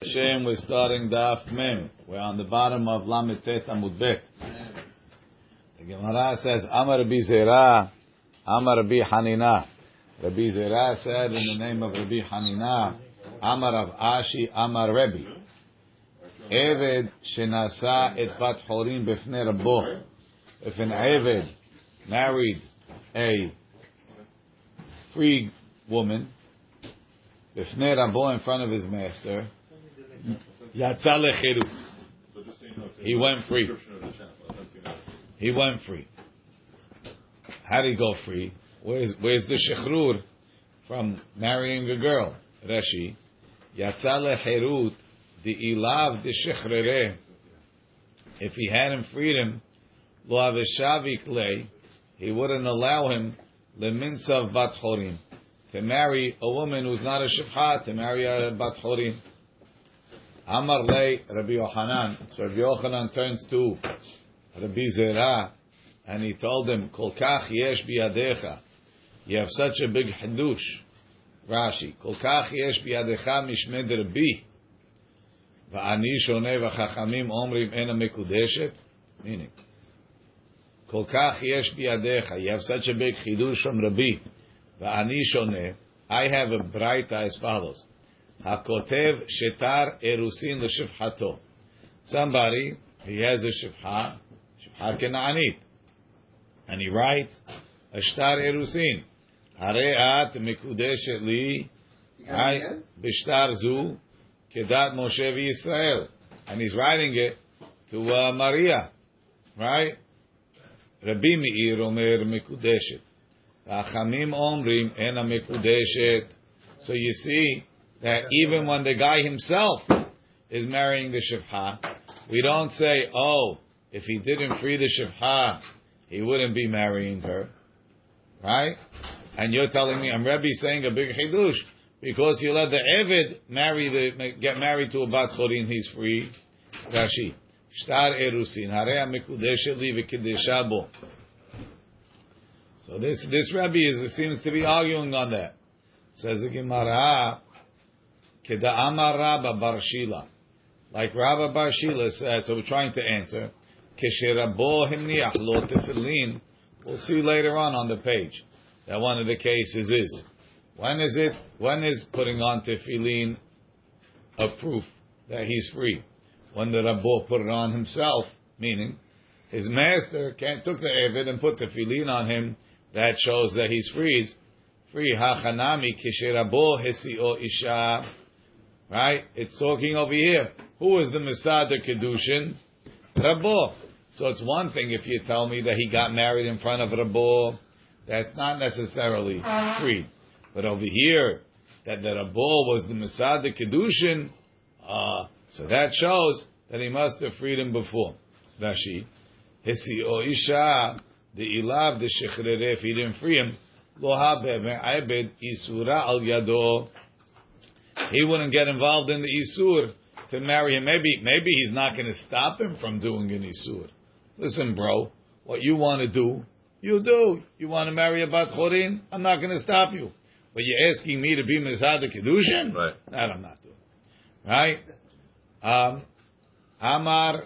Hashem, we're starting Daf Mem. We're on the bottom of Lamed Tet Amud Bet. The Gemara says, Amar Rabbi Zera, Amar Rabbi Hanina. Rabbi Zera said in the name of Rabbi Hanina, Amar of Ashi, Amar Rabbi. Eved shenasa et bat horim befne Rabbo. If an Eved married a free woman, befne Rabbo in front of his master, Yatza lecherut. He went free. He went free. How did he go free? Where's where's the shechrur from marrying a girl? Rashi. Yatza lecherut the ilav the shechrere. If he hadn't freed him, lo aveshavik le, he wouldn't allow him leminsav bat chorim to marry a woman who's not a shifha, to marry a bat chorim. Amar le Rabbi Yochanan. So Rabbi Yochanan turns to Rabbi Zera and he told him, Kol kach yesh biyadecha. You have such a big hadush. Rashi. Kol kach yesh biyadecha mishmed Rabbi. Va'ani shoneh v'chachamim omrim ena mekudeshet. Meaning, Kol kach yesh biyadecha. You have such a big chidush from Rabbi. Va'ani shoneh. I have a bright as follows. Hakotev shetar erusin l'shivhato. Somebody, he has a shivha, shivha kenanit, and he writes, a shtar erusin. Hare at mikudeshet li, b'shtar zu, kedat Moshe v'Yisrael. And he's writing it to uh, Maria, right? Rabbi Meir omer mikudeshet. Achamim omrim ena mikudeshet. So you see, that even when the guy himself is marrying the shivha, we don't say, oh, if he didn't free the shivha, he wouldn't be marrying her, right? And you're telling me, I'm Rebbe saying a big chidush because you let the Evid marry the get married to a bat chorin, he's free. Rashi, shtar erusin. So this this Rebbe is seems to be arguing on that. Says the Gemara. Keda'amar Rabba Bar Shila. Like Rabba Bar Shila said, so we're trying to answer. We'll see later on on the page that one of the cases is. When is it, when is putting on tefillin a proof that he's free? When the Rabbo put it on himself, meaning his master can't took the Evid and put tefillin on him, that shows that he's free. Free. Hachanami kesherabo hesio isha. Right? It's talking over here. Who is the Masada Kedushin? Rabbo. So it's one thing if you tell me that he got married in front of Rabbo. That's not necessarily free. But over here, that the Rabbo was the Masada Kedushin, uh, so that shows that he must have freed him before. Rashi. Hisi o isha, the ilav, the shechrere, if he didn't free him, lo isura al yado, he wouldn't get involved in the Isur to marry him. Maybe, maybe he's not going to stop him from doing an Isur. Listen, bro, what you want to do, you do. You want to marry a Bat Chorin? I'm not going to stop you. But you're asking me to be Mizad Kedushin? Right. That I'm not doing. Right? Um, Amar,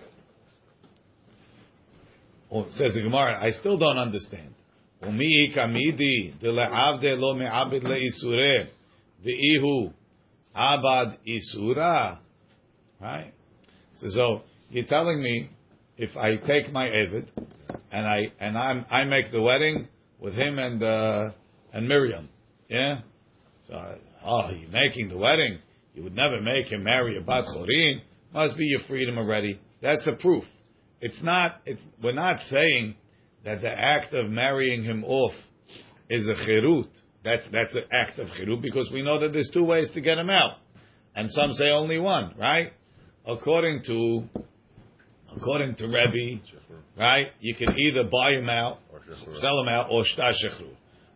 oh, says the Gemara, I still don't understand. Umi kamidi de le'avde lo me'abid le'isure ve'ihu Abad Isura. Right? So, so you're telling me if I take my Evid and I and I'm I make the wedding with him and uh, and Miriam, yeah. So oh, you're making the wedding. You would never make him marry a bat chorin. Must be your freedom already. That's a proof. It's not. It's, we're not saying that the act of marrying him off is a chirut. That's that's an act of chirut because we know that there's two ways to get him out, and some say only one, right? According to according to Rebbe, right? You can either buy him out, sell him out, or shtar shechru.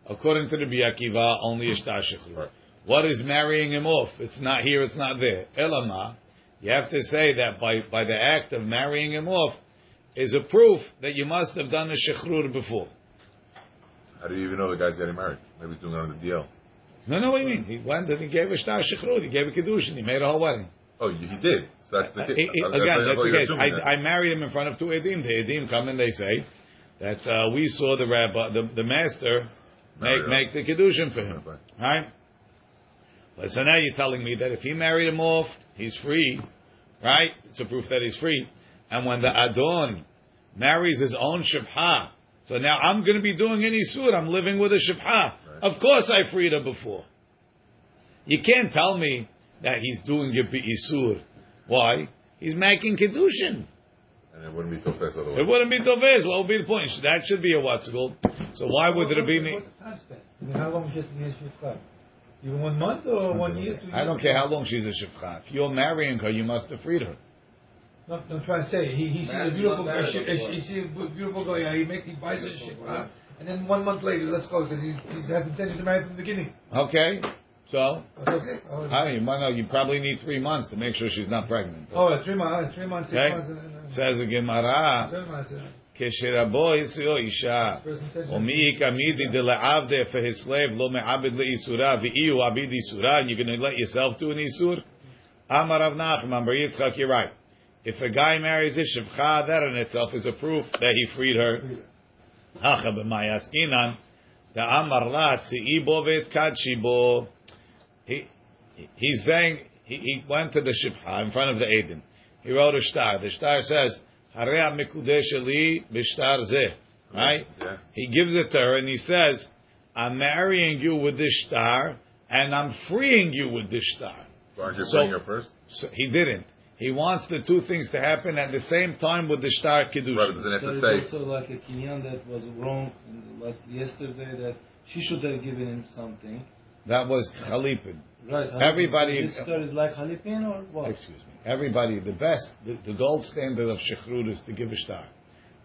According to the Akiva, only a shtar shechru. What is marrying him off? It's not here, it's not there. Elama, you have to say that by by the act of marrying him off is a proof that you must have done a shechrur before. How do you even know the guy's getting married? Maybe he's doing it on the deal. No, no, what do you mean? He went and he gave a shtar shechrut, he gave a kedushin, he made a whole wedding. Oh, he did. So that's the case. it- it- I- I- again, that's the case. I, I married him in front of two edim. The edim come and they say that uh, we saw the rabbi, the, the master, make make the kedushin for him, Right. right? But so now you're telling me that if he married him off, he's free, right? It's a proof that he's free. And when the adon marries his own shibha, so now I'm going to be doing any isur. I'm living with a shibha. Right. Of course, I freed her before. You can't tell me that he's doing it isur. Why? He's making kedushin. And it wouldn't be tofes otherwise. It wouldn't be tovez. What would be the point? That should be a what's it called. So why would it be me? What's the time span? I mean, how long just in Shivcha? Even one month or one year. I don't care how long she's a shivcha. If you're marrying her, you must have freed her. No, I'm trying to say, he, he sees a Married, beautiful not girl, married she, before. he sees a beautiful girl, yeah, he make, he buys her a Shivcha, and then one month later, let's go, because he, he has intention to marry from the beginning. Okay, so That's okay? Oh, I you might know you probably need three months to make sure she's not pregnant. oh, three months, three months, six Okay. months, and, and, and, Says the Gemara, seven months, uh, כשרבו הסיעו אישה, first intention. ומי יקמידי דלעבדה for his slave לא מעבד לאיסורה, ואי הוא עביד איסורה, and you're going to let yourself do an isur? Amar Rav Nachman, Bar Yitzchak, you're right. If a guy marries a shivcha, that in itself is a proof that he freed her. Hacha the Amar la. He, he's saying, he, he went to the shivcha in front of the Eden. He wrote a star. The star says, Hareah mikudesh li b'shtar zeh. Right? Yeah. He gives it to her and he says, I'm marrying you with this star and I'm freeing you with this star. So aren't you So- bringing her first? So he didn't. He wants the two things to happen at the same time with the star kiddush. Right, but doesn't it So it's to say. also like a kinyan that was wrong last yesterday that she should have given him something. That was chalipin. Right. Everybody- This story is like halipin or what? Excuse me. Everybody, the best, the, the gold standard of shechrut is to give a star.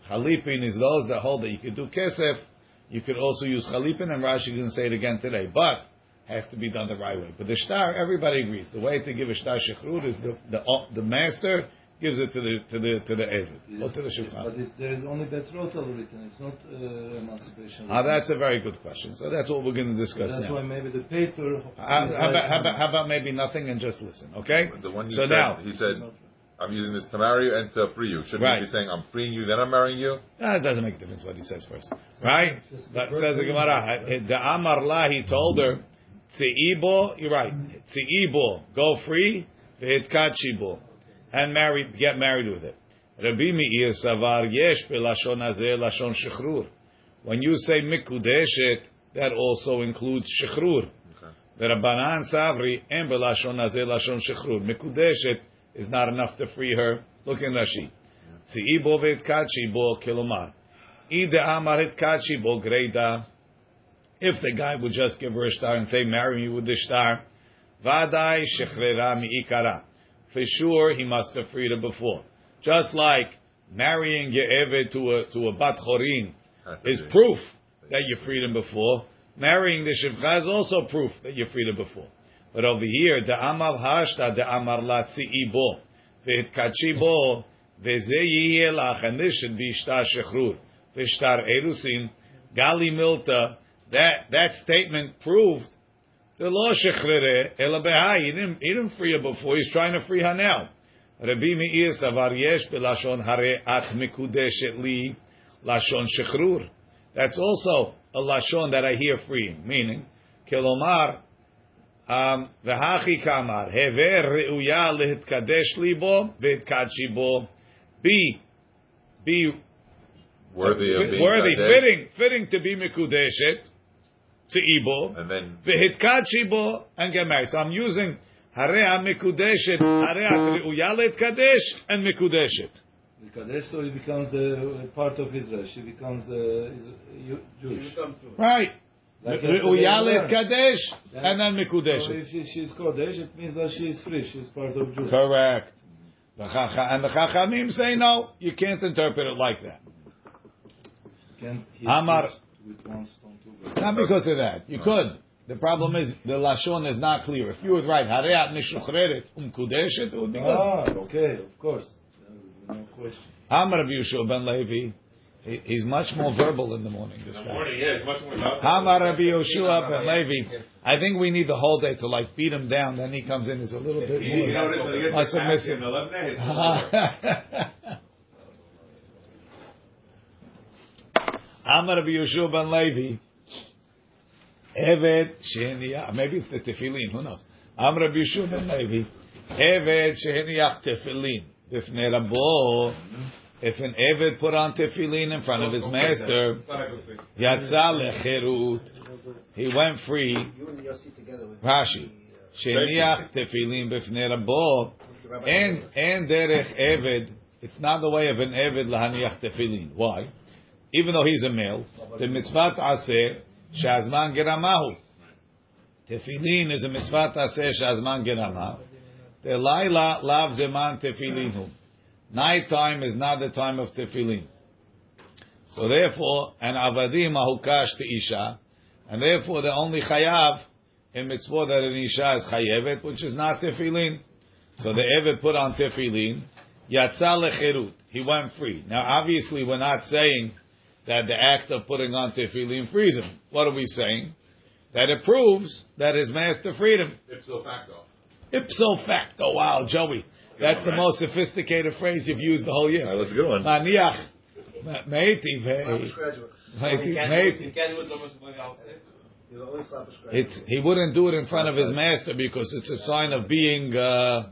Chalipin is those that hold that you could do kesef. You could also use chalipin, and Rashi didn't say it again today, but has to be done the right way. But the star, everybody agrees. The way to give a star shechrut is the the, the master gives it to the to the to the eved or to the Yes, shulchan. But it's, there is only betrothal written. It's not uh, emancipation. Ah, that's a very good question. So that's what we're going to discuss That's now. why maybe the paper. How, is how, like- about, how, about, how about maybe nothing and just listen, okay? The one So said, now, he said, I'm using this to marry you and to free you. Shouldn't Right. he be saying, I'm freeing you, then I'm marrying you? Ah, it doesn't make a difference what he says first, right? Just the But says the. Gemara, the Amar La, he told her, Tzi'ibo, you're right, Tzi'ibo, go free, V'hitkachibo, and marry, get married with it. Rabbi Meir Savar, Yesh Lashon Hazeh, Lashon Shechrur. When you say Mikudeshet, that also includes Shechrur. The Rabbanan Savri, and Belashon Hazeh, Lashon Shechrur. Mikudeshet is not enough to free her. Look in Rashi. Tzi'ibo v'hitkachibo, kilomar. Ide amar hitkachibo, greida. If the guy would just give her a star and say, marry me with this star, vadai shechrera mi'ikara. For sure, he must have freed her before. Just like marrying Ye'eved to a, to a bat chorin is be. proof that you freed him before. Marrying the shivcha is also proof that you freed him before. But over here, the amar hashta, the amar la tzi'ibo, ve'itkachibo, ve'ze yiyelach, and this should be shtar shechrur, ve'shtar erusin, gali milta, that, that statement proved the law shechrere, ela behai, he didn't, he didn't free her before, he's trying to free her now. Rabbi Meir savar yesh belashon hare at mikudeshet li lashon shechrur. That's also a lashon that I hear freeing, meaning, kelomar, um, v'hachi kamar, hever reuya lehitkadesh libo, v'hitkadshi bo, be, be Worthy of being worthy, fitting, fitting to be mikudeshet, tzi'ibo, And then, v'hitkadshi bo, and get married. So I'm using harea mikudeshet, harea reuya lehitkadesh, and mikudeshet. Kadesh, so he becomes a part of Israel. She becomes uh, is, Jewish. Right. Like Reuya a- lehitkadesh, and then So mikudeshet. if she, she's Kodesh, it means that she is free. She's part of Jews. Correct. The Chacha- And the Chachamim say no, you can't interpret it like that. Can he Amar- with one stone two birds? Not because of that. You could. The problem is the lashon is not clear. If you would write hareat mishuchreret umkudeshet, it would be good. Ah, okay, of course. No question. Amar Rabbi Yeshua ben Levi, he's much more verbal in the morning. This In the guy. morning, yeah, it's much more docile. Hamar Rabbi Yoshua ben Levi. I think we need the whole day to like beat him down. Then he comes in as a little bit You know, more. when you get Must to have missed action, 11 days. Amar Rabbi Yoshua ben Levi. Evet sheniach. Maybe it's the tefillin. Who knows? Amar Rabbi Yoshua ben Levi. Evet sheniach tefillin. Bifnei Rabo. If an Eved put on tefillin in front of his master, It's not a good thing. Yatza lecherut. He went free. You and Yossi together with Rashi. Uh, sheniach tefillin b'fnei rabo. And and derech Eved. It's not the way of an Eved lahaniach tefillin. Why? Even though he's a male, the mitzvah aseh shazman geramahu. Tefillin is a mitzvah aseh shazman geramahu. The laila lav zeman tefillinu. Nighttime is not the time of tefillin. So therefore, an avadim ahukash to isha, and therefore the only chayav in mitzvah that an isha is chayevet, which is not tefillin. So the evet put on tefillin, yatsa lecherut. He went free. Now obviously we're not saying that the act of putting on tefillin frees him. What are we saying? That it proves that his master freed him. Ipso facto. Ipso facto. Wow, Joey. That's the most sophisticated phrase you've used the whole year. That's a good one. Maniach. Meiti vei. Flappish graduate. Meiti- meiti. He's the only Flappish graduate. It's he wouldn't do it in front of his master because it's a sign of being uh,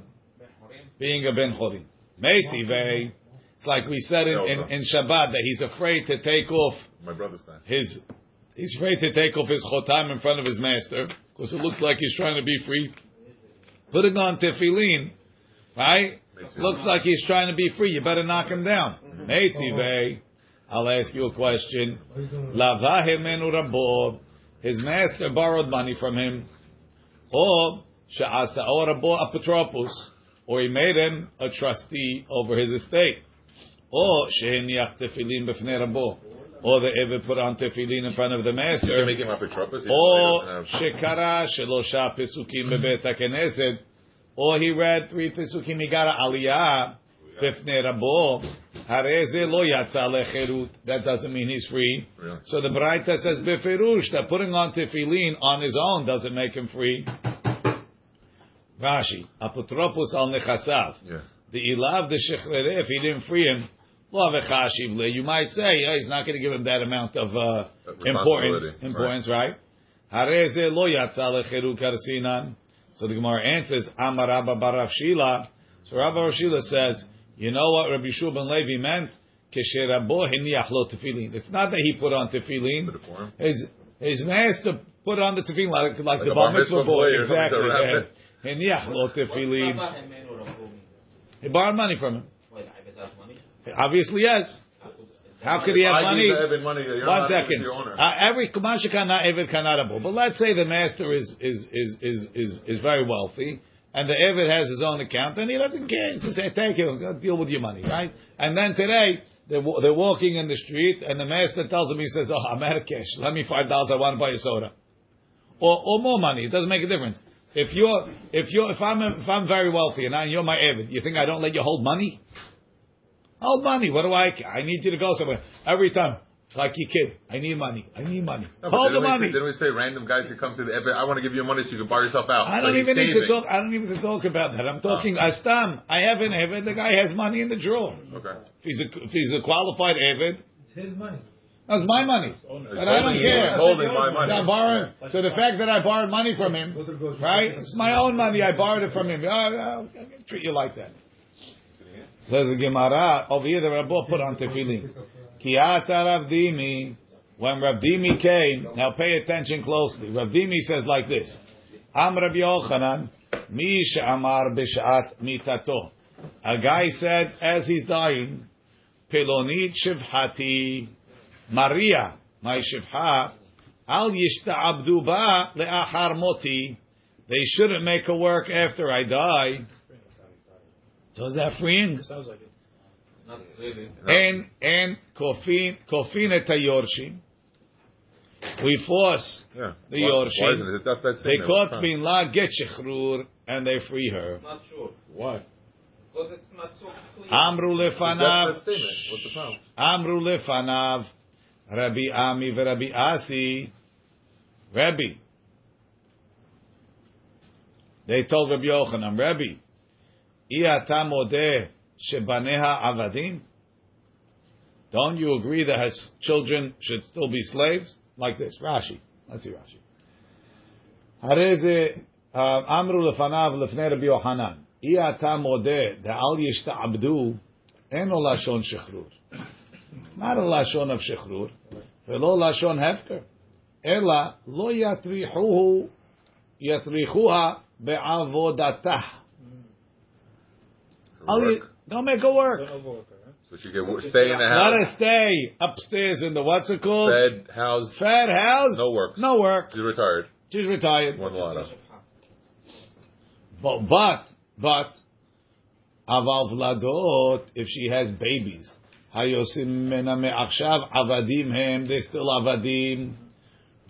being a ben chorim. Meiti vei. It's like we said in, in, in Shabbat that he's afraid to take off My brother's class. his he's afraid to take off his chotam in front of his master because it looks like he's trying to be free. Putting on tefillin, right? Looks like he's trying to be free. You better knock him down. Meiti vei. I'll ask you a question. Lava himenu rabo. His master borrowed money from him, or she'asa or apotropos, or he made him a trustee over his estate, or she'eniach tefillin b'fnei rabo, or the Eved put on tefillin in front of the You master, can make him up a trumpet. or shekara shelosha pesukim bebet haKnesset, or he read three pesukim, he got a aliyah b'fnei rabo, hareze lo yatsa lecherut. That doesn't mean he's free. Yeah. So the Braita says beferush that putting on tefillin on his own doesn't make him free. Rashi, apotropos al nechasav. The ilav the shechrere, if he didn't free him, lo avechashiv le. You might say, oh, he's not going to give him that amount of uh, importance, Responsibility, importance, right? Hareze lo yatsa lecheru karsinan. So the Gemara answers, Amar Rabba bar Rav Shila. So Rabba Rav Shila says, you know what Rabbi Shua ben Levi meant? Kesherabo hiniach lo tefillin. It's not that he put on tefillin. Put it for him. His his master put on the tefillin like, like, Like the bar bar mitzvah mitzvah boy. boy or something Exactly. to wrap yeah. Hiniach lo tefillin. He borrowed money from him. Obviously, yes. How could he have money? give the Evan money. One not giving it to second. Uh, every kumasha kana eved kanarabo. But let's say the master is is is is is, is very wealthy, and the eved has his own account, and he doesn't care. He says, "Hey, thank you. I'll deal with your money, right?" And then today they're they're walking in the street, and the master tells him, he says, "Oh, I'm out of cash. Let me five dollars. I want to buy a soda, or or more money. It doesn't make a difference." If you're, if you're, if I'm, if I'm very wealthy and I, you're my Evid, you think I don't let you hold money? Hold money. What do I? I need you to go somewhere every time. Like your kid, I need money. I need money. No, hold the didn't we- money. Didn't we say random guys could come to the Evan? I want to give you money so you can buy yourself out. I don't he's even need to talk. I don't even need to talk about that. I'm oh. talking Astam. I have an Evid. The guy has money in the drawer. Okay. If he's a, if he's a qualified Evid, It's his money. that's my money. He's But I don't care. Holding my money. I'm borrowing. So the fact that I borrowed money from him, right? It's my own money. I borrowed it from him. Oh, I'll, I'll treat you like that. Says the Gemara over here. The Rabbi put on tefillin. Kiata Rav Dimi. When Rav Dimi came, now pay attention closely. Rav Dimi says like this: Am Rabbi Yochanan, Mi Amar b'shat mitato. A guy said as he's dying, Pelonit shivhati, Maria, my shivha, al yishta'abdu ba le'achar moti. They shouldn't make a work after I die. So is that freeing? Sounds like it. Not really. And and kofin kofin et hayorshim. We force Yeah. The why, Yorshim. Why isn't it? That's that they thing. caught bin la get shechrur and they free her. It's not sure. Why? Because it's Amru That's lefanav. that statement. What's the problem? Amru lefanav. Rabbi Ami v'Rabbi Asi. Rabbi. They told Rabbi Yochanan, Rabbi, Don't you agree that his children should still be slaves? Like this, Rashi. Let's see Rashi. Hareze amru lefanav lefnei Rabbi Yochanan. Iyata modeh de'al yishta'abdu eno lashon shechrur. Not a lashon of shechrur. ולא לשון הפקר, אלא לא יטריחוהו, יטריחוה בעבודתה. Oh, I'll- Work. Don't make her work. So she can wo- stay in the Let house, her stay upstairs in the what's it called? fed, housed, Fed house. no work. No work. She's retired. She's retired. One lotto. But but but aval vladot if she has babies. Hayosim mena me'achshav avadim hem. They still avadim.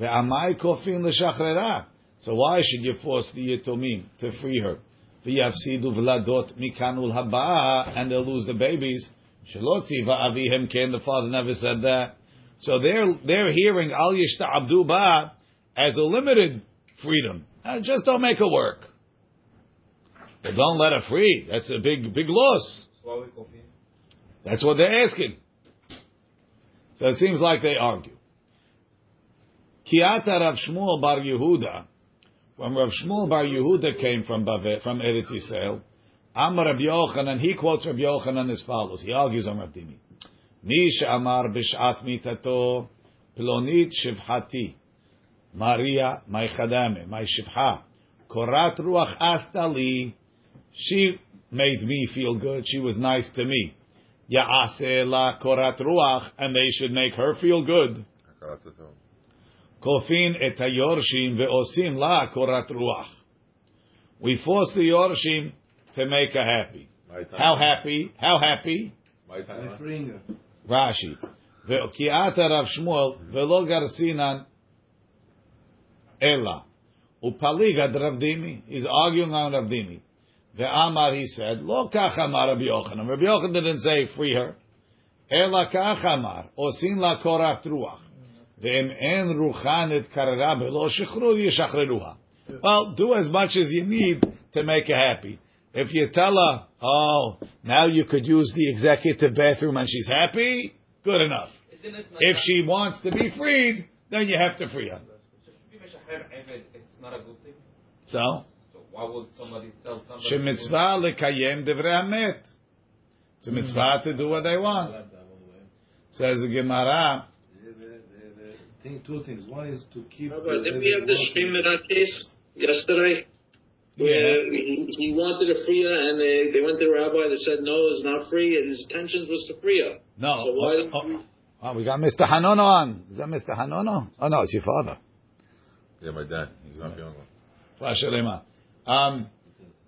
Ve'amai kofin l'shachrera. So why should you force the yetomim to free her? V'yafsidu vladot mikanul haba and they'll lose the babies. Shaloti va'avihem ken. The father never said that. So they're they're hearing al yishta abdu ba as a limited freedom. Uh, just don't make her work. But don't let her free. That's a big, big loss. That's what they're asking. So it seems like they argue. Kiata Rav Shmuel Bar Yehuda, when Rav Shmuel Bar Yehuda came from from Eretz Yisrael, Amar Rabbi Yochanan, he quotes Rabbi Yochanan as follows. He argues on Rav Dimi. Mi she'amar b'shat mitato, plonit shivhati, Maria, my chadame, my shivha, korat ruach astali, she made me feel good. She was nice to me. Ya'aseh la korat ruach, and they should make her feel good. Kofin et hayorshim ve'osim la korat ruach. We force the yorshim to make her happy. How happy? How happy? Rashi. Ve'okiata Rav Shmuel ve'lo garsinan ella. Upaligad Ravdimi. He's arguing on Ravdimi. Amar he said, lo kach amar Rabbi Yochanan. Rabbi Yochanan didn't say free her. Ela kach amar. Osin la korat ruach. Well, do as much as you need to make her happy. If you tell her, oh, now you could use the executive bathroom and she's happy, good enough. If she wants to be freed, then you have to free her. It's not a good thing. So? So why would somebody tell somebody? Shemitzvah lekayem devrei hamet. It's a mitzvah to do what they want. Says the Gemara, the- the- the- the thing- Two things. One is to keep. But didn't we have the Shmimera case yesterday? Where he, he wanted a free and they, they went to the rabbi. They said no, it's not free, and his intentions was to free her. No. So why? Oh, oh, we got Mr. Hanono on. Is that Mr. Hanono? Oh no, it's your father. Yeah, my dad. He's not feeling well. Rashalema. Um,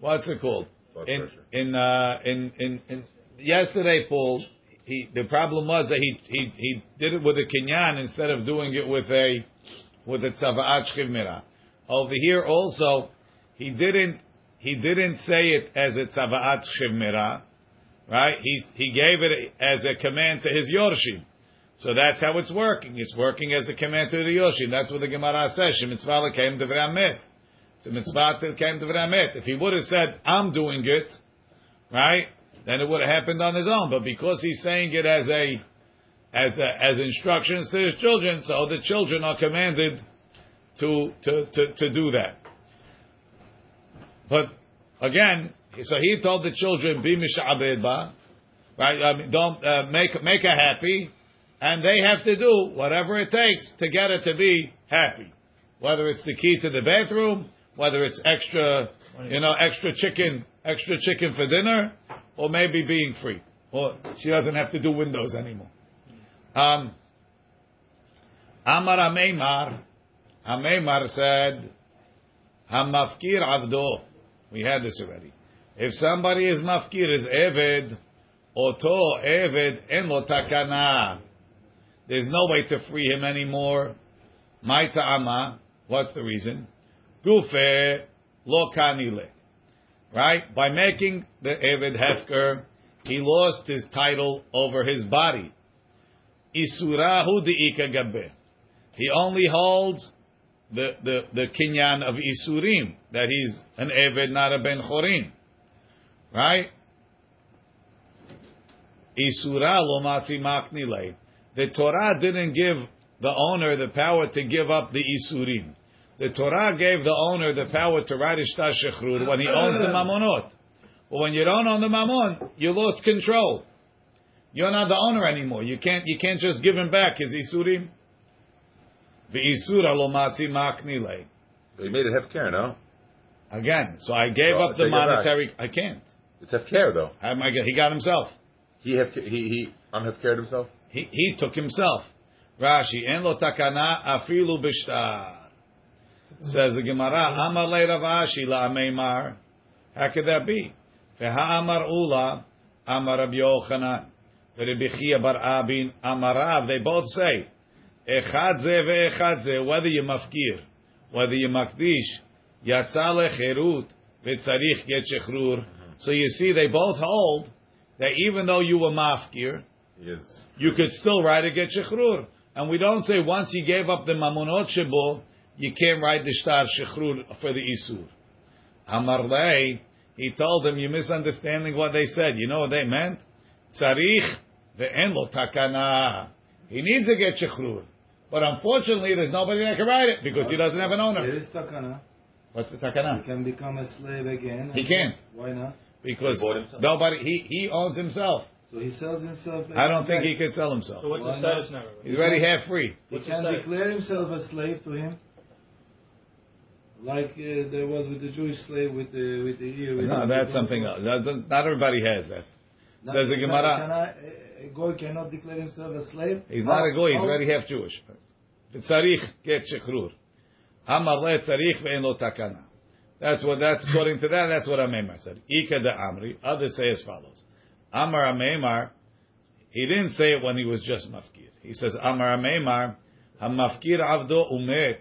what's it called? Blood In pressure. in uh, in in in yesterday, Paul. He the problem was that he he he did it with a kinyan instead of doing it with a with a tzavaat shchivmira. Over here also, he didn't he didn't say it as a tzavaat shchivmira, right? He he gave it as a command to his yorshim. So that's how it's working. It's working as a command to the yorshim. That's what the Gemara says. Shemitzvah came to Amet. It's a mitzvah that came to Amet. If he would have said, "I'm doing it," right? Then it would have happened on his own. But because he's saying it as a as a, as instructions to his children, so the children are commanded to to to, to do that. But again, so he told the children, "Be mishabed ba," right? I mean, don't uh, make make her happy, and they have to do whatever it takes to get her to be happy. Whether it's the key to the bathroom, whether it's extra, you know, extra chicken, extra chicken for dinner, or maybe being free, or she doesn't have to do windows anymore. Um, Amar Ameimar, Ameimar said, Hamafkir Avdo. We had this already. If somebody is mafkir, is Eved, Oto Eved en lo takana. There's no way to free him anymore. My ta'ama. What's the reason? Gufe lo kanile. Right? By making the Eved Hefker, he lost his title over his body. Isurahu de'ika. He only holds the, the, the kinyan of Isurim, that he's an Eved, not a Ben Chorim. Right? Isura lo matzi maknile. The Torah didn't give the owner the power to give up the Isurim. The Torah gave the owner the power to write Ishtar Shechrur when he owns the Mamonot. But when you don't own the Mammon, you lost control. You're not the owner anymore. You can't, you can't just give him back his Isurim. The Isura lo matzi maknile. He made it hefker, no? Again, so I gave Well, up the take it back. monetary. I can't. It's hefker though. How am I He got himself. He hef, he he unhefkered himself. He, he took himself. Rashi, en lo takana afilu bishtar. Says the Gemara, Amar le Rav Ashi la Ameimar. How could that be? Veha Amar Ula, Amar Rabbi Yochanan. Rabbi Chia bar Abin, Amar Rav. They both say, Echad ze ve'echad ze, whether you mafkir, whether you makdish, yatsa lecherut, v'tzarich get shechrur. So you see, they both hold that even though you were mafkir, He is. you could still write a get shechrur. And we don't say once he gave up the mamonot shebo, you can't write the shtar shechrur for the isur. Amar lei, he told them, you're misunderstanding what they said. You know what they meant? Tzarich ve'en lo takana. He needs to get shechrur. But unfortunately, there's nobody that can write it because he doesn't have an There owner. is takana. What's the takana? He can become a slave again. He can't. Why not? Because He bought himself. nobody, he, he owns himself. So he sells himself. I don't think back. he could sell himself. So what's Why the status now? He's already half free. He What's can declare himself a slave to him, like uh, there was with the Jewish slave with the with the ear. With No, the, that's something else. That's- Not everybody has that. Not- Says the Gemara. Can I, a goy cannot declare himself a slave. He's not a goy. He's already half Jewish. V'tzarich get shechrur. Amar le tzarich ve'en lo takana. That's what. That's according to that. That's what Amemar said. Ika de Amri. Others say as follows. Amar Amemar. He didn't say it when he was just mafkir. He says Amar Amemar. Hamafkir avdo umet.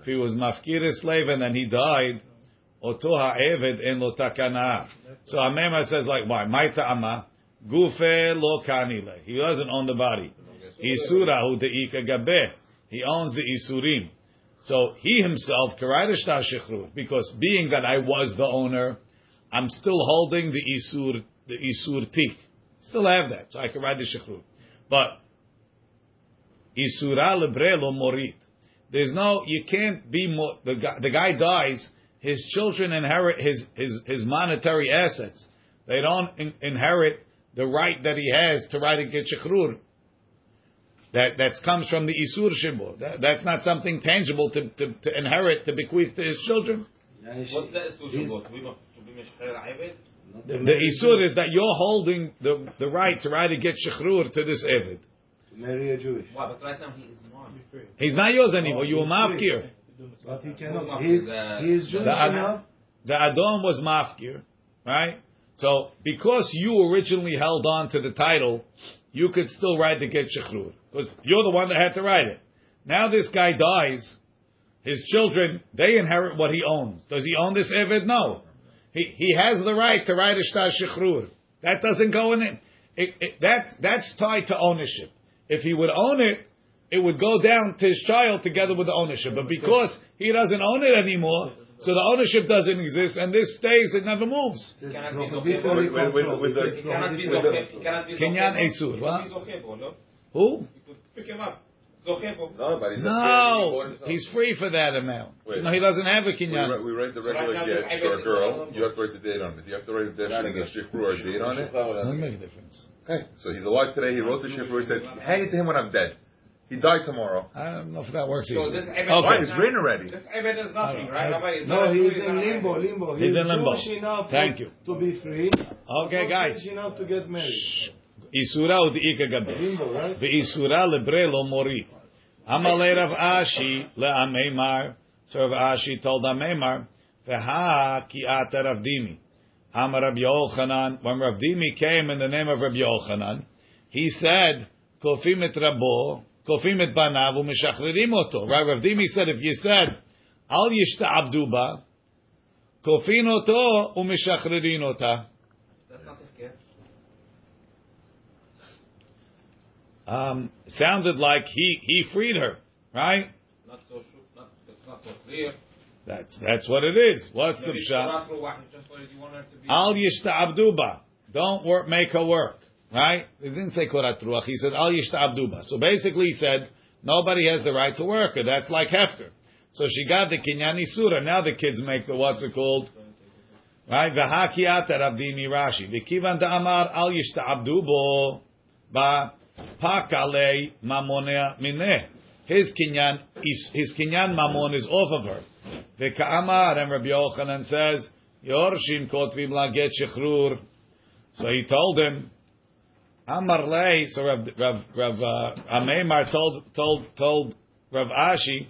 If he was mafkir a slave and then he died, oto ha'eved en lo takana. So Amemar says like why? My ta'ama. Gufe lo kanile. He doesn't own the body. Isura hu de'ika gabe. He owns the isurim. So he himself can write a because being that I was the owner, I'm still holding the isur the isur tik. Still have that, so I can write the shechrur. But isura lebre lo morit. There's no, you can't be more. The guy, the guy dies. His children inherit his his his monetary assets. They don't in, inherit the right that he has to write a get shechrur. That that comes from the isur shibur. That, that's not something tangible to, to, to inherit to bequeath to his children. Yeah, he What's that to he's- Shubot? We want to be Meshcher Ayved? The, the isur is that you're holding the, the right to write a get shechrur to this evid. To marry a Jewish. Why? But right now he is not. He's not yours anymore. Oh, you were he's mafkir. But he Well, cannot. he's, He's, uh, he is Jewish the Ad- enough. The Adon was mafkir, right? So because you originally held on to the title, you could still write the get shechrur because you're the one that had to write it. Now this guy dies, his children they inherit what he owns. Does he own this evid? No. He he has the right to write a shtar shechrur. That doesn't go in it. It, it. That's that's tied to ownership. If he would own it, it would go down to his child together with the ownership. But because he doesn't own it anymore, so the ownership doesn't exist, and this stays, it never moves. Cannot be Kenyan Esur, what? could be Zochebo, no? Who? Pick him up. No, but he's a he bought No, he's free for that amount. Wait. No, he doesn't have a We kinyan. we write the Right regular now, get for a girl. You have to write the date on it. You have to write the date on it. Doesn't make a difference. Okay. So he's alive today. He wrote the shifru. He said, "Hang it to him when I'm dead." He died tomorrow. I don't know if that works So either. this Ebed Why? Okay. It's written already. This Ebed is nothing, right? Nobody- No, nobody he's is in limbo, Ebed. limbo. He's in limbo. Jewish enough Thank to, you. to be free. Okay, not guys. Jewish enough to get married. Isura u'di'ika gabe. Limbo, right? Ve'isura lebre lo mori. Amalei Rav Ashi le'ameimar. So Rav Ashi told Ameimar, Veha ki ata Rav Dimi. Amar Rabbi Yochanan. When Rav Dimi came in the name of Rabbi Yochanan, he said, "Kofim et Rabo, kofim et banav, umeshachririm oto." Right? Rav Dimi said, if you said, "Al yishta abduba," kofin oto umeshachririn ota. Um, sounded like he, he freed her, right? Not so sure, not, not so clear. That's that's what it is. What's the pshat? Torah through what? Just wanted you want her to be. Al yishta'abduba. Don't work, make her work. Right? He didn't say korat ruach. He said al yishta'abduba. So basically he said, nobody has the right to work her. That's like hefker. So she got the kinyani surah. Now the kids make the, what's it called? Right? V'hakiata Ravdimi Rashi. V'kivan da'amar al yishta'abdubo. Ba pakale mamonea mineh. His kinyan, is- his kinyan mamon is off of her. V'ka'amar, and Rabbi Yochanan says, Yorshim kotvim la get shechrur. So he told him, Amar lei, so Rav, Rav, Rav uh, Ameimar told, told, told Rav Ashi,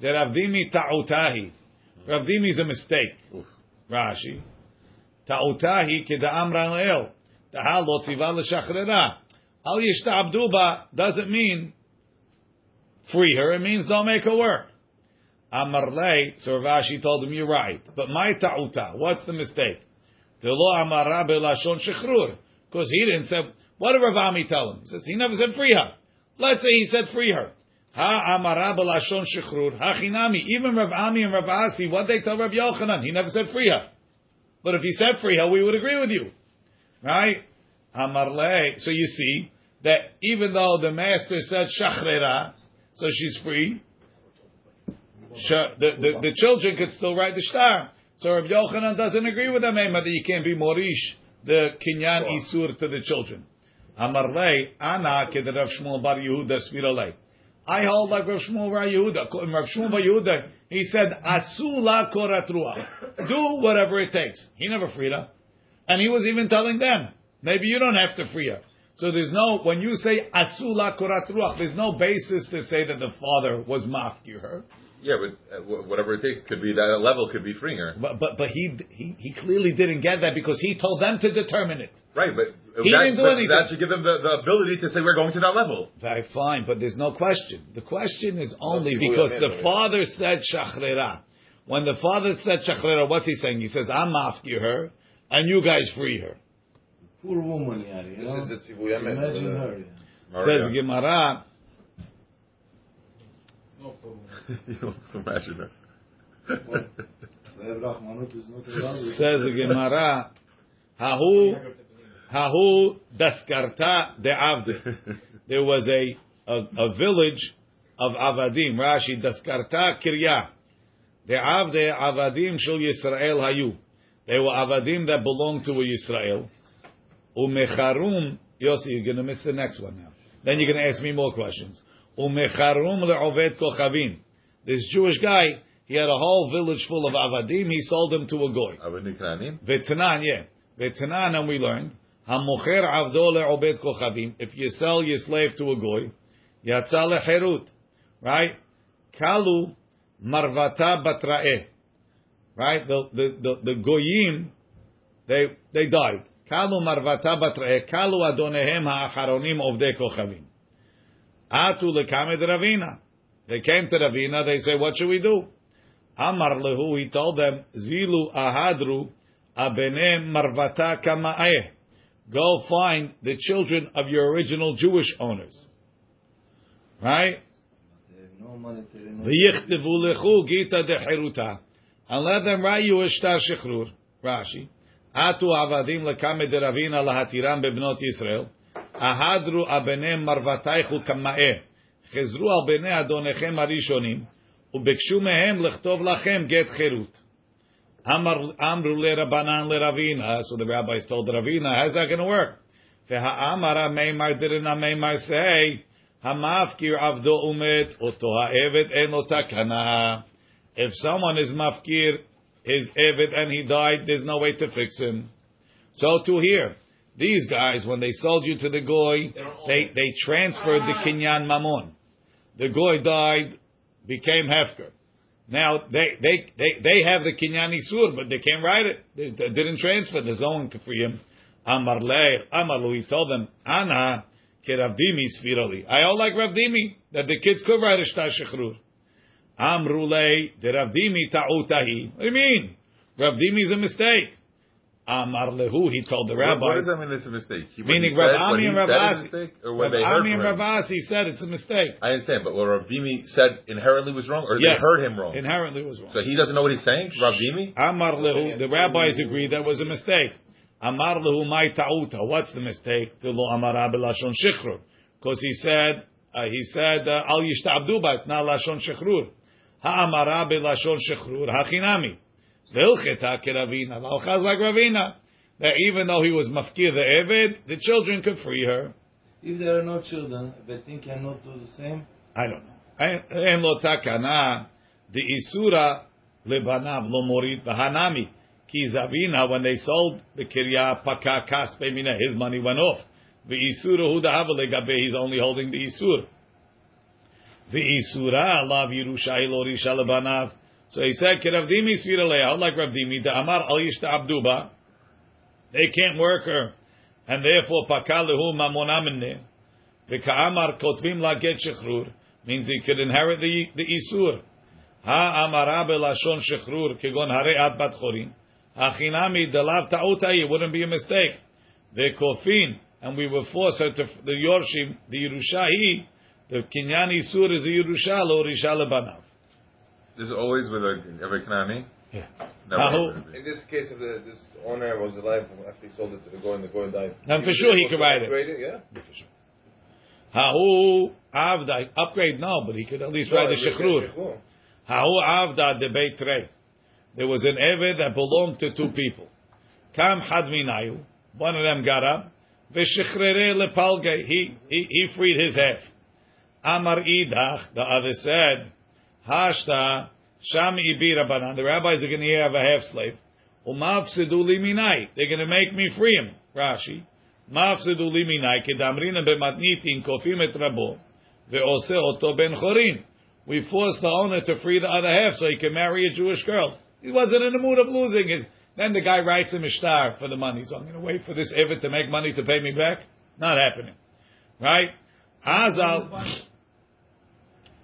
that Rav Dimi ta'utahi. Rav Dimi is a mistake. Rashi. Ta'utahi keda'amran le'el. Ta'al lo tziva l'shachrera. Al yishta'abduba doesn't mean free her, it means don't make her work. Amar lei, so Rav Ashi told him, you're right. But my ta'uta, what's the mistake? Delo amara belashon shechrur. Because he didn't say, what did Rav Ami tell him? He says, he never said free her. Let's say he said free her. Ha amara belashon shechrur. Ha chinami. Even Rav Ami and Rav Asi, what they tell Rav Yochanan? He never said free her. But if he said free her, we would agree with you. Right? Amar le. So you see that even though the master said shachrera, so she's free, the, the, the children could still ride the star. So Rabbi Yochanan doesn't agree with them, eh, that you can't be morish the kinyan isur to the children. Amar le ana Rav Shmuel bar Yehuda. I hold like Rav Shmuel bar Yehuda. Rav Shmuel bar Yehuda, he said asula korat ruach. Do whatever it takes. He never freed her, and he was even telling them, maybe you don't have to free her. So there's no when you say asula korat ruach, there's no basis to say that the father was mafkir her. Yeah, but uh, whatever it takes could be that level could be freeing her. But but but he he he clearly didn't get that because he told them to determine it. Right, but He that, didn't do but anything. that should give them the, the ability to say we're going to that level. Very fine, but there's no question. The question is only people because the it. father said shachrera. When the father said shachrera, what's he saying? He says, "I'm mafkir her, and you guys free her." Poor woman, Yari. You This know? is the. Imagine her. yeah. Says Gemara. No problem. you is not allowed. Says the Gemara. Hahu hahu daskarta de'avde. There was a, a a village of avadim. Rashi daskarta kirya. De'avde avadim shel Yisrael hayu. They were avadim that belonged to Yisrael. Umecharum. Yossi, you're going to miss the next one now. Then you're going to ask me more questions. Umecharum le'oved kochavim. This Jewish guy, he had a whole village full of avadim. He sold them to a goy. V'tanan, yeah. V'tanan, and we learned, hamocher avdo le'obed kochavim. If you sell your slave to a goy, yatsa lecherut. Right? Kalu marvata batrae, Right? The, the, the, the goyim, they, they died. Kalu marvata batrae. Kalu adonehem ha'acharonim ovdei kochavim. Atu lekamed Ravina. They came to Ravina, they say, what should we do? Amar lehu, he told them, Zilu ahadru abene marvata kama'eh. Go find the children of your original Jewish owners. Right? Lechu gita dechiruta. And let them write you a shtar shechrur. Rashi. Atu avadim lekame de ravina lahatiram bebnot Yisrael. Ahadru abene marvataychu kama'eh. חזרו על בני אדוניכם הראשונים, וביקשו מהם לכתוב לכם גט חירות. אמר- אמרו לרבנן לרבינה, so the rabbis told Ravina, how's that going to work? והאמר המימר didn't המימר say, המפקיר עבדו ומת, אותו העבד אין לו תקנה. If someone is mafkir, his Evid, and he died, there's no way to fix him. So to here, these guys, when they sold you to the goy, they, they transferred the kinyan mamon. The goy died, became hefker. Now they they they, they have the kinyan isur, but they can't write it. They, they didn't transfer. There's no one for him. Amar le, Amar lu, he told them, Ana ke Ravdimi svirali. I all like Ravdimi that the kids could write a shtar shechrur. Amru le, the Ravdimi ta'utahi. What do you mean? Ravdimi is a mistake. Amar lehu, he told the What, what does that mean? It's a mistake. He, Meaning Rav Ami and Rav Asi. or what Rav they Ami and? Rav Asi said it's a mistake. I understand, but what Rav Dimi said inherently was wrong, or Yes. they heard him wrong. Inherently was wrong. so he doesn't know what he's saying, Rav Dimi. Amar lehu, the rabbis agree that was a mistake. Amar lehu mai ta'uta. What's the mistake? To lo amara belashon shichrur. Because he said, uh, he said, uh, al yishtabdu ba, it's not lashon shichrur. Ha'amara belashon shichrur, hachinami. Ve'ilcheta keravina. L'alchaz like Ravina. That even though he was mafkir the Eved, the children could free her. If there are no children, Betin cannot do the same. I don't know. En lo takana, the isura lebanav lo morid v'hanami. Ki zavina, when they sold the kirya paka kaspe mina, his money went off. The isura hu dahava legabe, he's only holding the isur. The isura lav Yerusha lo risha lebanav. So he said, Kiravdimi svira leah, like Ravdimi, the amar al yishta abduba. They can't work her. And therefore, pakalehu mamonamene. The ka'amar kotvim la get shechrur means he could inherit the the isur. Ha amara belashon shechrur kegon hare ad bat chorin. Hachinami delav ta'utai it wouldn't be a mistake. The kofin and we will force her to the yorshim the Yerushahi the kinyan isur is a Yerusha lo risha. This is always with a every Kanani. Yeah. Never. In this case, if the, this owner was alive after he sold it to the Goy and the Goy died. Then for sure he could write it. Upgrade Yeah. Yeah for sure. Hahu avda upgrade no, but he could at least write the shechrur. Ha'u avda debate trei. There was an Eved that belonged to two people. Kam had minayu. One of them got up. V'shechrere lepalge. He, he, he freed his half. Amar idach. The other said, Hashta sham ibi rabbanan. The rabbis are going to have a half slave. Umavsidu li minai. They're going to make me free him. Rashi. Mavsidu li minai. Kedamrina b'matnitin kofim et rabo. Ve'ose oto ben chorin. We forced the owner to free the other half so he can marry a Jewish girl. He wasn't in the mood of losing it. Then the guy writes a star for the money. So I'm going to wait for this Evid to make money to pay me back. Not happening. Right? Azal.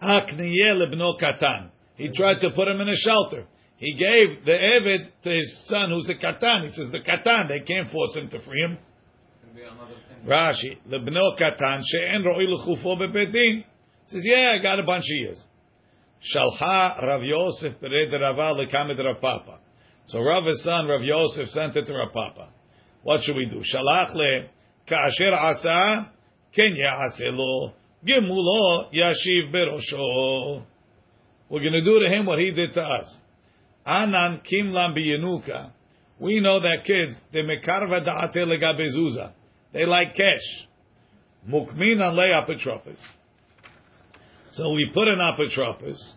Katan. He tried to put him in a shelter. He gave the Evid to his son who's a katan. He says, the katan, they can't force him to free him. Rashi, lebno katan, she'en ro'i l'chufo bebetin. Says, yeah, I got a bunch of years. Shalha Rav Yosef bered Rava lekamed Rav Papa. So Rav's son, Rav Yosef, sent it to Rav Papa. What should we do? Shalach le ka'asher asa ken ya'ase lo gimulo yashiv berosho. We're going to do to him what he did to us. Anan kimlam biyenuka. We know that kids, they mekarva da'ate legabezuza. They like cash. Mukmin le apotropis. So we put an apotropis,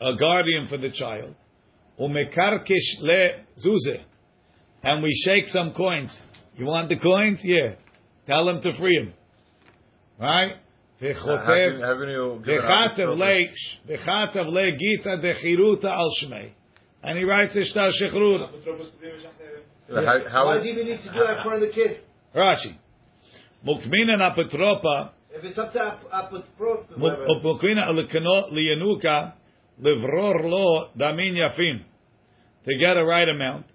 a guardian for the child, umekarkish le zuze, and we shake some coins. You want the coins? Yeah. Tell him to free him. Right? Haven't haven't you given up V'chatev le, v'chatev le gita dechiruta al shmei. And he writes a shtar shechrur. How, how Why does he even need to do that for the kid? Rashi. Mukmin and apotropa, If it's up to Ap- Apotropos, mukmin alekano liyanuka, livror lo damin yafim. To get a right amount.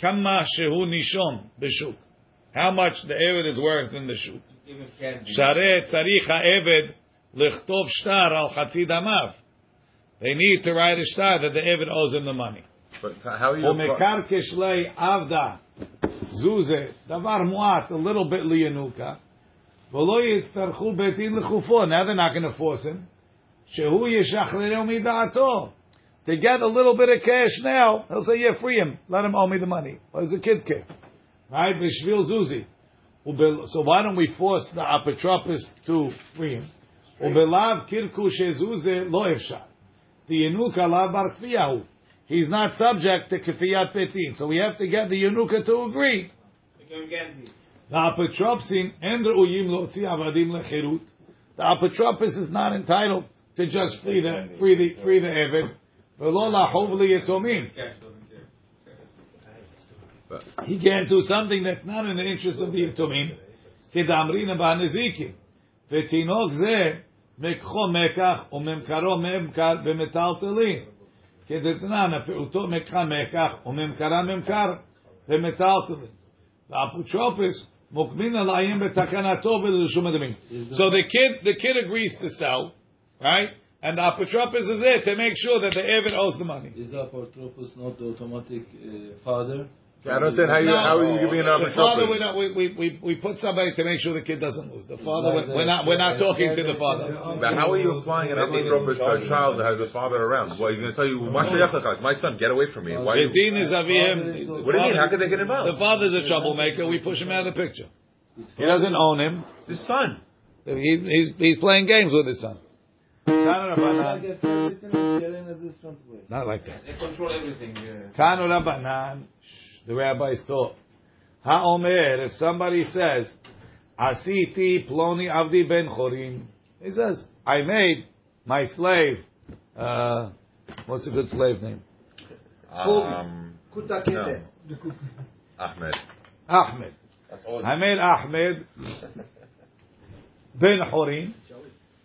Kama shehu nishon b'shuk. How much the Eved is worth in the shuk. Share tzarich ha'eved lichtov shtar al chatzi damav. They need to write a shtar that the Eved owes him the money. But how avda zuze davar muat a little bit liyanuka. V'lo yitzarchu betin lechufo. Now they're not going to force him. Shehu yishachrenu midaato. To get a little bit of cash now, he'll say, "Yeah, free him. Let him owe me the money." Why does the kid care? Right? Bishvil zuzi. So why don't we force the apotropis to free him? Ubelav kirku shezuze lo. The yenuka alav bar. He's not subject to kfiyat petin. So we have to get the yenuka to agree. The apotropsin and uyim lotzi avadim lechirut. The apotropis is not entitled to just free the free the free the eved. Ve'lo He can't do something that's not in the interest of the yatomim. כדאמרינא בנזיקים. ותינוק זה מקחו מקח וממכרו ממכר במטלטלין. כדתנן, הפעוטו מקחה מקח וממכרה ממכר. ומטלטלין. והאפוטרופוס מוקמין עליהם בתקנתו ולרשום הדמים. So the kid, the kid agrees to sell, right? And the apotropos is there to make sure that the Eved owes the money. Is the apotropos not the automatic uh, father? I don't understand how you how are you giving an The father, we, apotropos? don't- we, we, we, we put somebody to make sure the kid doesn't lose. The father, Like we're, we're not, we're not the- talking to the- the father. But how are you applying an apotropos to a child that has a father around? Well, he's going to tell you, "My son, get away from me." Why? The You, din is avihim. what do you mean? How could they get involved? The father's a troublemaker. We push him out of the picture. He doesn't own him. It's his son. He, he's, he's playing games with his son. I get everything is sharing a different way. Not like that. They control everything. Yeah. Tanu Rabbanan, shh, the rabbis taught. Ha'omer, if somebody says, Asiti ploni avdi ben chorin, he says, I made my slave, uh, what's a good slave name? Um, no. Ahmed. Ahmed. I made Ahmed ben chorin,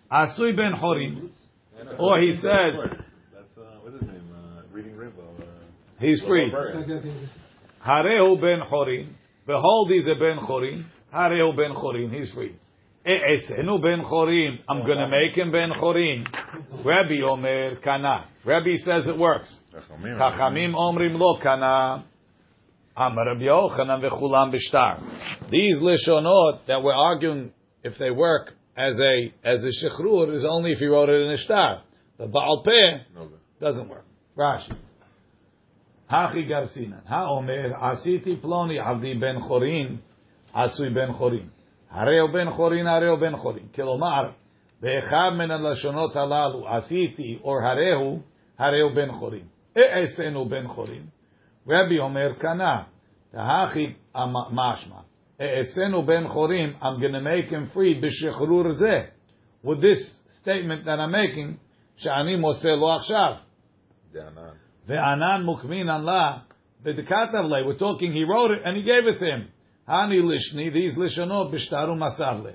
Asui ben chorin, or he says, That's uh, what's his name? Uh, Reading Rainbow. Uh, he's free. Hareu ben chorin. Behold, he's a ben chorin. Hareu ben chorin. He's free. E'esenu ben chorin. I'm going to make him ben chorin. Rabbi Omer kana. Rabbi says it works. Chachamim omrim lo kana. Amar Rabbi Yochanan v'chulam b'shtar. These lishonot that we're arguing if they work as a as a shechrur is only if you wrote it in a shtar. The Baal Peh doesn't work. Rashi. הכי גרסינן, האומר, עשיתי פלוני עבדי בן חורין, עשוי בן חורין. הרי הוא בן חורין, הרי הוא בן חורין. כלומר, באחד מן הלשונות הללו, עשיתי או הרי הוא, הרי הוא בן חורין. אעשנו בן חורין. רבי אומר, קנה, הכי אמ-, משמע, אעשנו בן חורין, I'm gonna make him free בשחרור זה. With this statement that I'm making, שאני מוסר לו עכשיו. דענן. Ve'anan mukminan la b'dekatav le. We're talking, he wrote it and he gave it to him. Hani lishni, these lishonot b'shtaru masav le.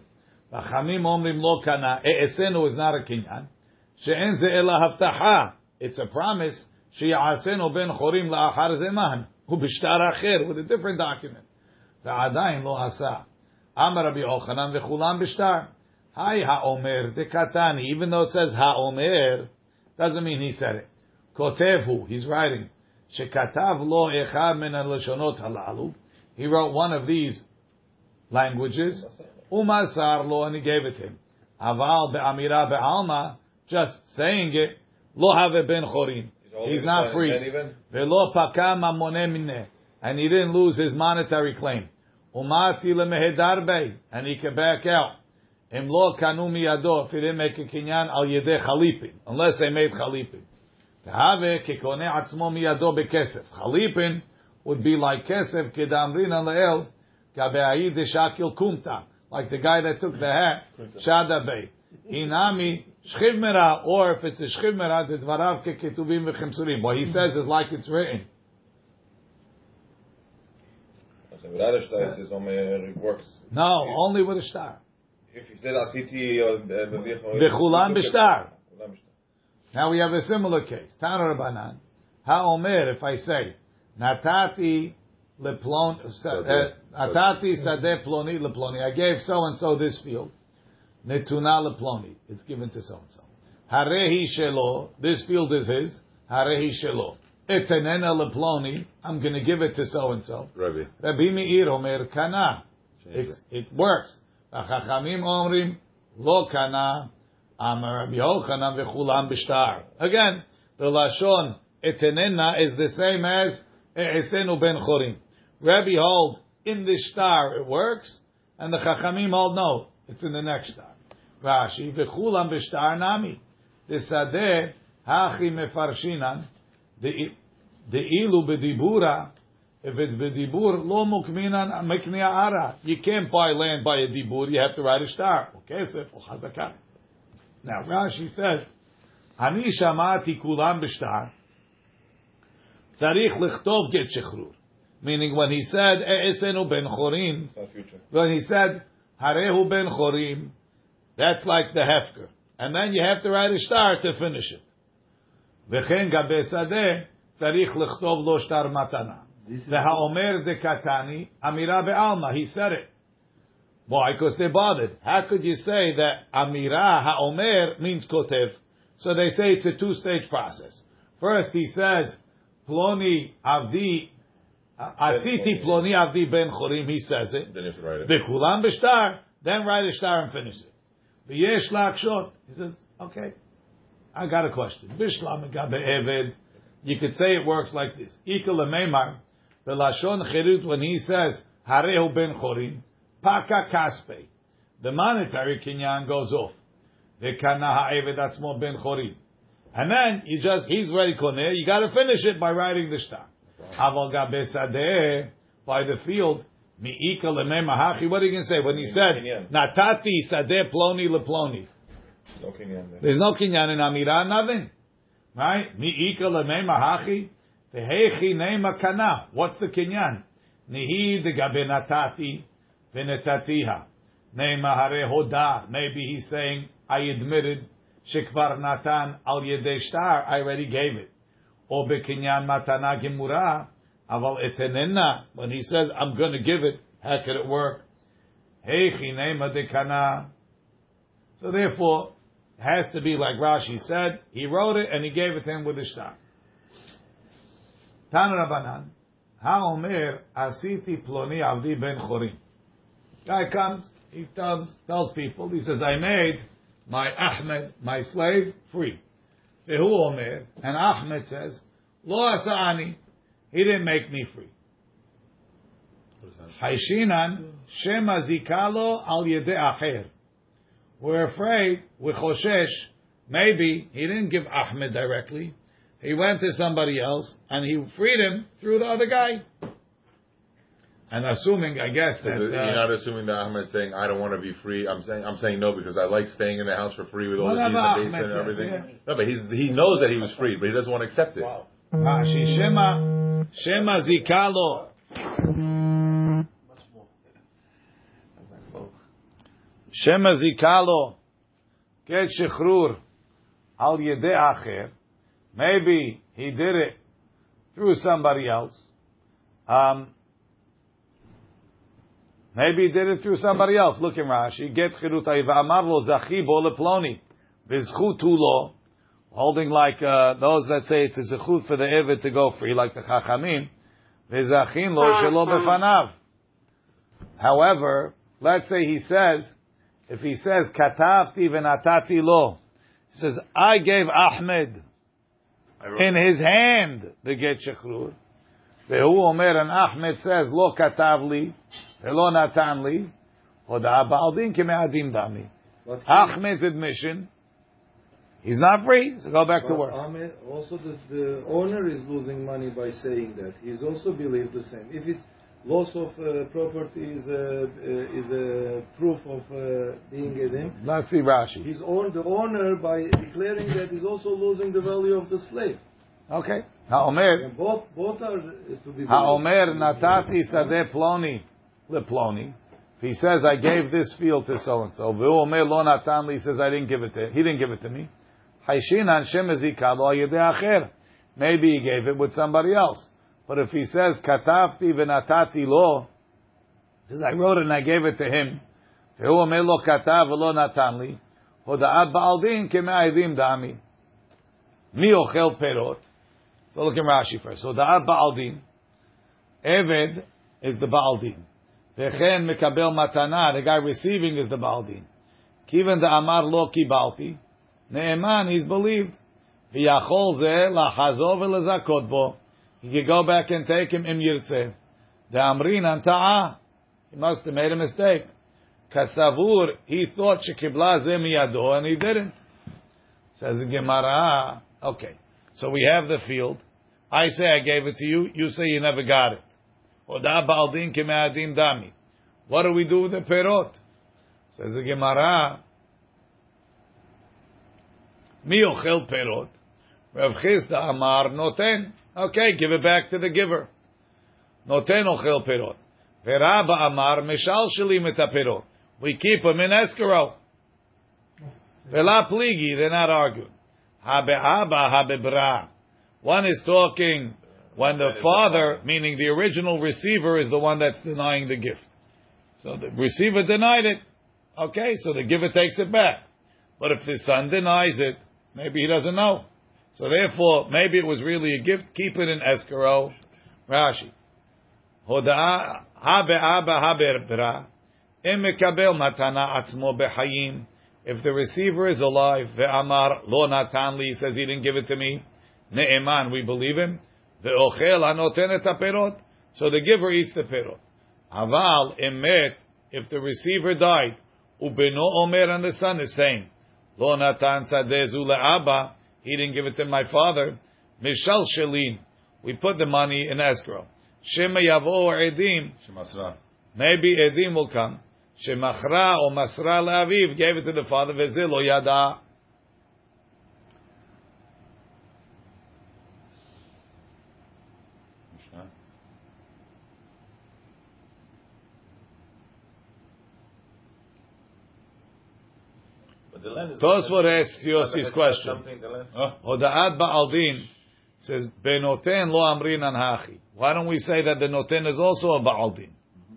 V'chamim omrim lo kana. E'esenu is not a kinyan. She'en ze ela haftaha. It's a promise. She'yasenu ben chorim la'achar zeman. Hu b'shtar acher, with a different document. Ve'adayin lo asa. Amar Rabbi Yochanan v'chulam b'shtar. Hi ha'omer dekatani. Even though it says ha'omer, doesn't mean he said it. Kotevu, he's writing. Shekatav lo echad min al-lashonot halalu. He wrote one of these languages. Umasar lo, and he gave it to him. Aval be'amira be'alma, just saying it, lo have ben chorin. He's not free. Velo pakam amone mineh. And he didn't lose his monetary claim. Umati lemehedarbe. And he can back out. Im lo kanu miyado. If he didn't make a kinyan al yedeh chalipin. Unless they made chalipin. Kekone atzmo miyado bekesef. Chalipin would be like kesef kedamrin leel kabe'ayid shakil kumta. Like the guy that took the hat. shadabey. Inami shchivmera. Or if it's a shchivmera, the dvarav keketubim v'chemsurim. What he mm-hmm. says is like it's written. So without a shtar, it says Omer, uh, it. No, only with a star. If he said Asiti uh, uh, or Bechulam b'shtar. Now we have a similar case. Tana Rabbanan. Ha'omer, if I say, Natati leplon, uh, Natati sadeh ploni leploni. I gave so and so this field. Netuna leploni. It's given to so and so. Harehi shelo. This field is his. Harehi shelo. Etenena leploni. I'm going to give it to so and so. Rabbi. Rabbi Meir Omer Kana. It works. Chachamim Omrim Lo Kana. Again, the lashon etenena is the same as e'esenu ben chorim. Rabbi hold in the star it works, and the Chachamim hold no, it's in the next star. Rashi v'chulam b'shtar nami. The sadeh hachi mefarshinan. The ilu b'dibura. If it's b'dibur, lo mukminan meknia ara. You can't buy land by a dibur. You have to write a star. Okay, so chazakah. Now Rashi says, "Ani shamati kulam b'shtar." Tzarich lichtov get shechrur. Meaning when he said eh, E'esenu ben chorim, It's not future. when he said Harehu ben chorim, that's like the hefker, and then you have to write a star to finish it. V'chen gabe sadeh tzarich lichtov lo shtar matana. The ha'omer de katani amira be'alma. He said it. Why? Because they're bothered. How could you say that amira ha'omer means kotev? So they say it's a two-stage process. First, he says, ploni avdi, asiti ploni avdi ben chorim. He says it. Then you have to write it. B'shtar. Then write a star and finish it. V'yesh lakshot. He says, okay. I got a question. Bishlam eved. You could say it works like this. Ika lememar. Belashon chirut when he says harehu ben chorim. Paka kaspe. The monetary kinyan goes off. Ha'eved atzmo ben chorim. And then you just he's ready koneh. You got to finish it by writing the shtar. Aval gabe by the field. Mi'ika lemema hachi. What are you going to say when he said natati sadeh ploni leploni? No kinyan. There's no kinyan in Amira, nothing. Right? Mi'ika lemema hachi. Vehechi nema kana. What's the kinyan? Nihi de gabe natati v'netatiha. Hare hoda. Maybe he's saying, I admitted, shekvar natan al yedei shtar, I already gave it. Or bekinyan matana gemura, aval etenena. When he says, I'm going to give it, how could it work? Hechi nema de. So therefore, it has to be like Rashi said. He wrote it and he gave it to him with a shtar. Tan Rabbanan, HaOmer Asiti Ploni Avdi Ben Chorim. Guy comes, he tells, tells people, he says, I made my Ahmed, my slave, free. And Ahmed says, Lo Asa'ani, he didn't make me free. Haishinan, Shema Zikalo Al. We're afraid, with Choshesh, maybe he didn't give Ahmed directly. He went to somebody else and he freed him through the other guy. And assuming, I guess, that. the- You're uh, not assuming that Ahmed's saying I don't want to be free. I'm saying I'm saying no because I like staying in the house for free with all the keys the basement and everything. No, but he's he knows that he was free, but he doesn't want to accept it. Rashi, Shema, Shema Zikalo. Shema Zikalo. Get Shechrur. Al Acher. Maybe he did it through somebody else. Um, maybe he did it through somebody else. Look in Rashi. Get Chirut Amar lo zachi bo leploni. Holding like uh, those that say it's a zechut for the Eved to go free, like the Chachamim. V'zachin lo shelo befanav. However, let's say he says, if he says katavti v'natati lo, he says I gave Ahmed in his hand the get shechrur. Vehu omer and Ahmed says lo katav li velo natan li. Hoda ba'aldin keme'adim dami. But he- Ahmed's admission, he's not free, so go back to work. Ahmed, also the, the owner is losing money by saying that. He's also believed the same. If it's loss of uh, property is a, uh, is a proof of uh, being edim, Let's see Rashi. his own the owner by declaring that he's also losing the value of the slave. Okay. Ha'omer, And both both are is to be ha'omer natati sadeh ploni leploni. If he says, I gave this field to so-and-so, v'omer lo natan he says, I didn't give it to, he didn't give it to me. Haishinan shem ezikalo ayedeh acher. Maybe he gave it with somebody else. But if he says, katavti v'natati lo, he says, I wrote it and I gave it to him. V'omer lo katav v'lo natan li. Hoda'at ba'aldin keme'ayidim dami. Mi ochel perot. So look in Rashi first. So da'at ba'aldin. Eved is the ba'aldin. Vechen mekabel matana. The guy receiving is the ba'aldin. Kiven da'amar lo kibalti. Ne'eman, he's believed. V'yachol ze lachazo v'lezakot bo. He could go back and take him im yirtzeh. Da'amrin anta'ah. He must have made a mistake. Kasavur, he thought shekibla ze miyado, and he didn't. Says the Gemara, okay. So we have the field. I say I gave it to you. You say you never got it. What do we do with the perot? Says the Gemara. Mi ochel perot. Rav Chisda amar noten. Okay, give it back to the giver. Noten ochel perot. Veraba amar meshal shalim et perot. We keep them in escrow. Vela pligi, they're not arguing. Habe aba, habe bra. One is talking when the father, meaning the original receiver, is the one that's denying the gift. So the receiver denied it. Okay, so the giver takes it back. But if the son denies it, maybe he doesn't know. So therefore, maybe it was really a gift. Keep it in escrow. Rashi. Hoda'a ha be'aba ha be'bra. Em mekabel matana atzmo behayim. If the receiver is alive, lo natan li, he says he didn't give it to me. Ne'eman, we believe him. Ve'ochel hanoten et perot. So the giver eats the perot. Aval emet, if the receiver died, ubeno omer and the son is saying, lo natan sadezu le'aba, he didn't give it to my father. Mishal shelin, we put the money in escrow. Shema yavo edim, Shemasra. maybe edim will come. Shemachra or masra le'aviv, gave it to the father, vezil lo yada. Mishnah. But the land is. Tosfot asks Yossi's question. Something, the land. Hoda'at Ba'aldin says, Benoten lo amrin an hachi. Why don't we say that the noten is also a Ba'aldin? Mm-hmm.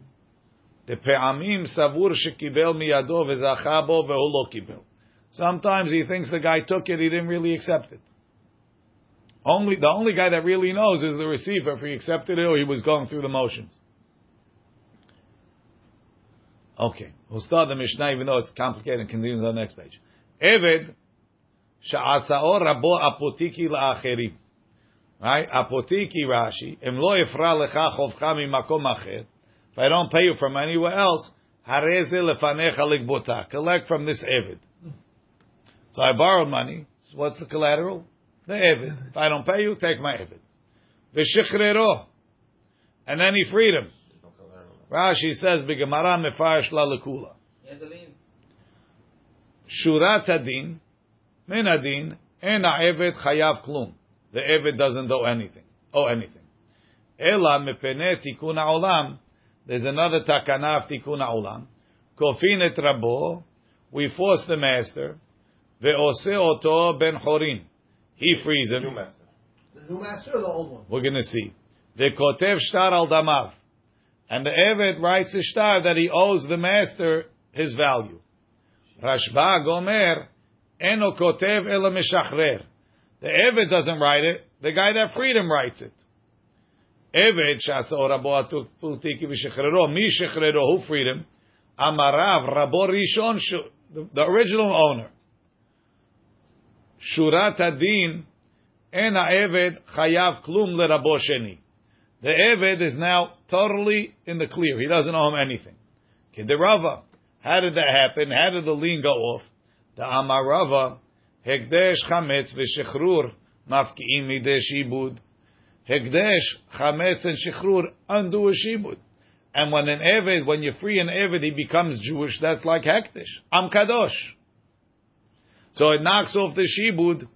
The pe'amim savur shekibel miyado vehu lo kibel. Sometimes he thinks the guy took it, he didn't really accept it. Only the only guy that really knows is the receiver if he accepted it or he was going through the motions. Okay, we'll start the Mishnah even though it's complicated and continues on the next page. Eved sha'asao rabo apotiki la'acherim. Right? Apotiki Rashi. Em lo ifra lecha chovcha mimakom acher. If I don't pay you from anywhere else, hareze lefanecha ligbota. Collect from this Eved. So I borrowed money. So what's the collateral? The Eved. If I don't pay you, take my Eved. V'shichrero. And then he freed him. Rashi says, "B'gemara mefarish la lekula." Yes, Aline. Shurat adin, min adin, en ha'eved chayav klum. The eved doesn't owe anything. Owe anything. Ela mepene tikun ha'olam. There's another takana of tikun ha'olam. Kofin et rabo. We force the master. Ve'ose oto ben chorin. He frees him. New master. The new master or the old one? We're going to see. Ve'kotev shtar al damav. And the Eved writes a shtar that he owes the master his value. Rashbag Omer, eno kotev ela meshachrer. The Eved doesn't write it. The guy that freed him writes it. Eved shasa rabo atuk putiki v'shechrero. Mi shechrero, who freed him? Amarav rabo rishon, shu- the, original owner. Shurat adin, en ha'eved chayav klum lerabo sheni. The Eved is now totally in the clear. He doesn't owe him anything. Kiderava. How did that happen? How did the lien go off? The Amarava, Hekdesh Chametz v'Shechrur mafki'im midei shibud. Hekdesh Chametz and Shechrur undo a shibud. And when an Eved, when you free an Eved, he becomes Jewish, that's like Hekdesh. Am Kadosh. So it knocks off the shibud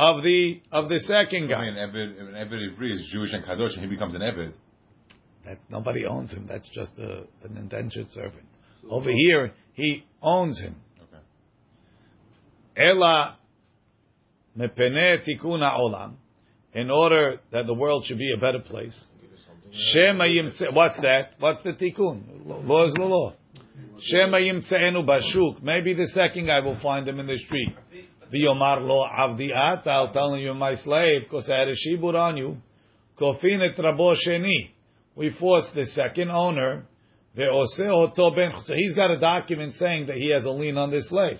of the, of the second guy. I mean, Eved, an Eved Ivri is Jewish and Kadosh, and he becomes an Eved. That nobody owns him. That's just a, an indentured servant. Over here, he owns him. Ela mepene tikun ha'olam, in order that the world should be a better place. Shema yimtze, what's that? What's the tikkun? Law is the law. Shema yimtzeenu bashuk. Maybe the second guy will find him in the street. V'yomar lo avdi ata, I'll tell you're my slave, because I had a shibud on you. Kofin et rabo sheni. We forced the second owner, ve'oseh oto ben, so he's got a document saying that he has a lien on this slave.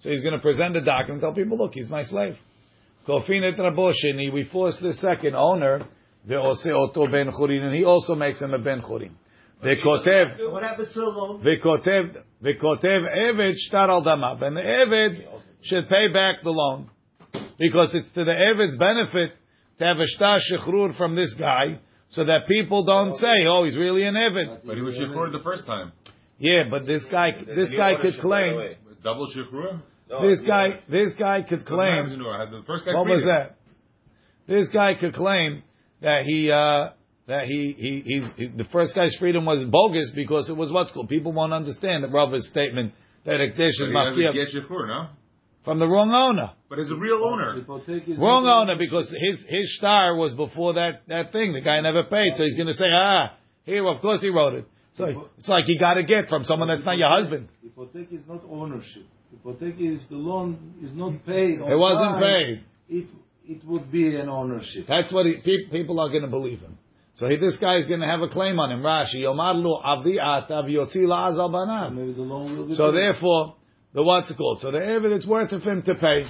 So he's going to present the document, tell people, look, he's my slave. Kofin et rabo sheni, we forced the second owner, ve'oseh oto ben churin, and he also makes him a ben churin. Ve'kotev, What happens to the loan? V'kotev, v'kotev Eved shtar al damav. And the Eved should pay back the loan. Because it's to the Eved's benefit to have a shtar shechrur from this guy, so that people don't say, oh, he's really an Eved. But he was Shechrur the first time. Yeah, but this guy, this guy could claim. Double Shechrur? No, this guy, owner- this guy could claim, The first guy what was him. that? This guy could claim that he, uh, that he, he, he's, he, the first guy's freedom was bogus because it was what's called. People won't understand the Rava's statement that Ekdesh is But he has mafia. To get Shechrur, no? from the wrong owner. But it's a real owner. Wrong owner because his his star was before that that thing. The guy never paid, so he's going to say, ah, here, of course he wrote it. So it's like he got a get from someone that's not your husband. Hypothek is not ownership. Hypothek is the loan is not paid. It wasn't time, paid. It it would be an ownership. That's what he, pe- people are going to believe him. So he, this guy is going to have a claim on him. Rashi, Yomar lu avi ata v'yotzi la'az al banav. Maybe the loan will be So therefore, the what's it called? So the Evid, it's worth it for him to pay.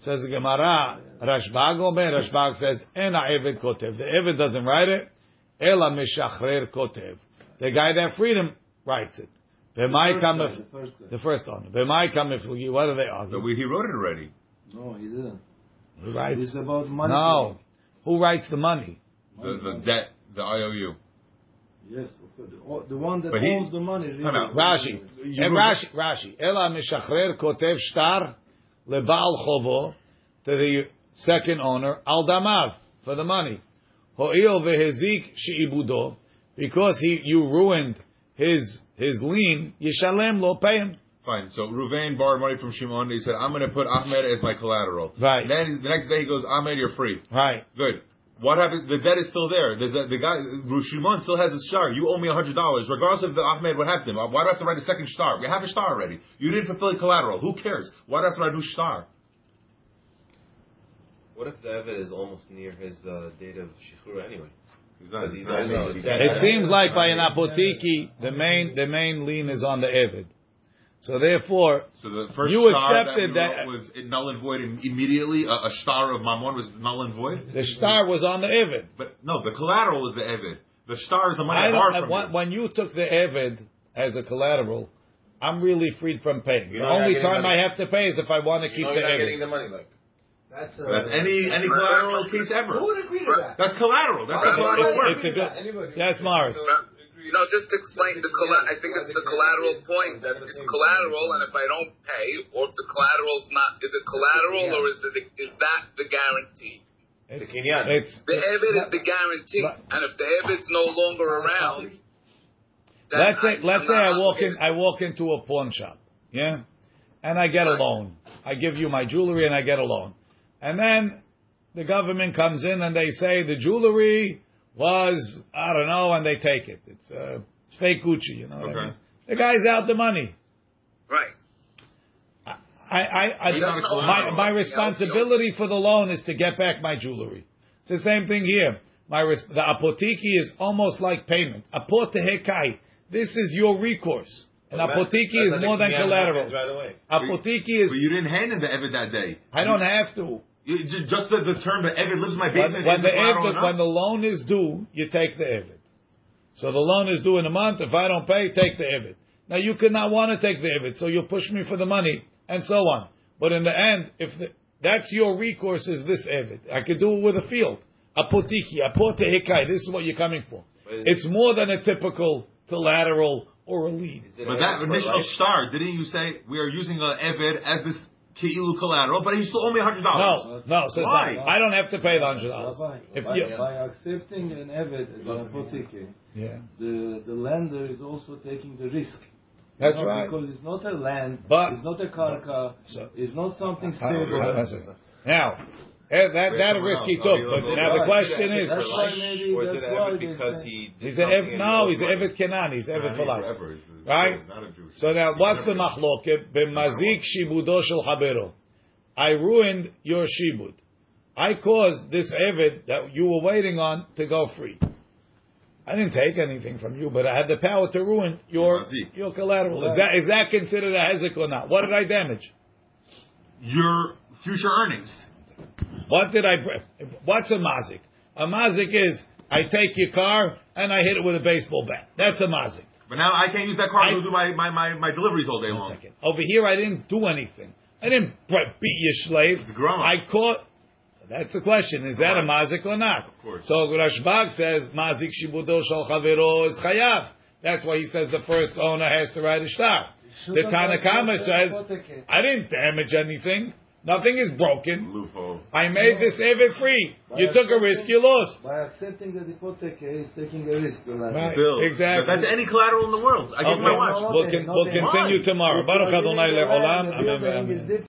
Says the Gemara, Rashbag Omer, Rashbag says, Ena Evid Kotev. The Evid doesn't write it. Ela Mishachrer Kotev. The guy that freed him writes it. V'mai First kam guy, if, the first guy. the first owner. V'mai kam if, what are they But argue? he wrote it already. No, he didn't. Who writes? It's about money. No. Who writes the money? The, the debt, the IOU. Yes, of course. The, the one that But he- owns the money. Really. Time out. Rashi. You- And Rashi, Rashi. Ela Mishachrer Kotev Shtar Lebal Chovo to the second owner, Al Damav, for the money. Ho'il vehezik she'ibudo, because he, you ruined his, his lien, Yishalem lo, pay him. Fine. So Ruvain borrowed money from Shimon. He said, "I'm going to put Ahmed as my collateral." Right. Then the next day he goes, "Ahmed, you're free." Right. Good. What happened? The debt is still there. The, the, the guy, Shimon still has his star. You owe me hundred dollars, regardless of the Ahmed what happened. Why do I have to write a second star? We have a star already. You didn't fulfill the collateral. Who cares? Why do I have to write a new star? What if the Evid is almost near his uh, date of Shichur anyway? He's not. He's He's not- not. he's It seems like by an apotiki, the main, the main lean is on the Evid. So therefore, So the first You accepted that, that- we was null and void im- immediately. A, a star of Mammon was null and void. the star was on the Evid. But no, the collateral was the Evid. The star is the money I I don't, from when, you. when you took the Evid as a collateral, I'm really freed from paying. The You're not only time money. I have to pay is if I want to keep know the you're not Evid. getting the money back. That's, uh, That's any any collateral case ever. Who would agree to that? That's collateral. That's Right. how it works. It's a good. Anybody. That's Morris. No, just explain the colla- I think it's the collateral point it's collateral, and if I don't pay, or if the collateral's not, is it collateral or is it is that the guarantee? It's, kinyan. it's The Evid is the guarantee, Right. and if the Evid's no longer around, then let's say I- let's say I walk in. I walk into a pawn shop, yeah, and I get a loan. I give you my jewelry and I get a loan, and then the government comes in and they say the jewelry was I don't know, and they take it. It's uh, it's fake Gucci, you know. What I Okay. mean? The guy's out the money. Right. I, I, I, He my, my responsibility for the loan is to get back my jewelry. It's the same thing here. My res- the apotiki is almost like payment. Apotehekai. This is your recourse. An apotiki is more than collateral. Right away. Apotiki is. But you didn't hand him the evidence that day. I don't have to. You, just, just the, the term that Evid lives in my When, basement. when is the collateral evid, when the loan is due, you take the evid. So the loan is due in a month. If I don't pay, take the evid. Now you could not want to take the evid, so you'll push me for the money and so on. But in the end, if the, that's your recourse, is this evid? I could do it with a field. Apotiki, apotehikai. This is what you're coming for. It's more than a typical collateral or a lead. But a that initial life? star, didn't you say we are using an Evid as this Ki'ilu collateral, but he still owe me hundred dollars? No, no, says Why? not. I don't have to pay the hundred dollars. Rabbi, If by, you, by accepting an Evid as an apoteke, yeah, the, the lender is also taking the risk. that's You right. Because it's not a land, But- it's not a karka, So- it's not something I stable. that's it. Now, that that risk he took, but now the question is, That's why Or is it Evid because he did he's an something no, he's an owes money? Kenan, he's Evet for life. Forever. He's- he's Right? still Not a Jewish. So now, what's the Never- machloket? B'mazik shibudo shel habero. I ruined your shibud. I caused this Evet that you were waiting on to go free. I didn't take anything from you, but I had the power to ruin your your collateral. Is that is that considered a hezek or not? What did I damage? Your future earnings. What did I? What's a mazik? A mazik is I take your car and I hit it with a baseball bat. That's a mazik. But now I can't use that car I- to do my, my, my, my deliveries all day One long. second. Over here, I didn't do anything. I didn't beat your slave. It's growing. I caught. So that's the question: Is that a mazik or not? Of course. So Rashbag says mazik shibudo shal chavero is chayav. That's why he says the first owner has to write a shtar. The Tanna Kamma says I didn't damage anything. Nothing is broken. Loophole. I made this ever free. You took a risk, you lost. By accepting the hypothec, he's taking a risk. Right. Bill. Exactly. But that's any collateral in the world. I give my watch. We'll, con- we'll continue tomorrow. Baruch Adonai le'olam. Amen.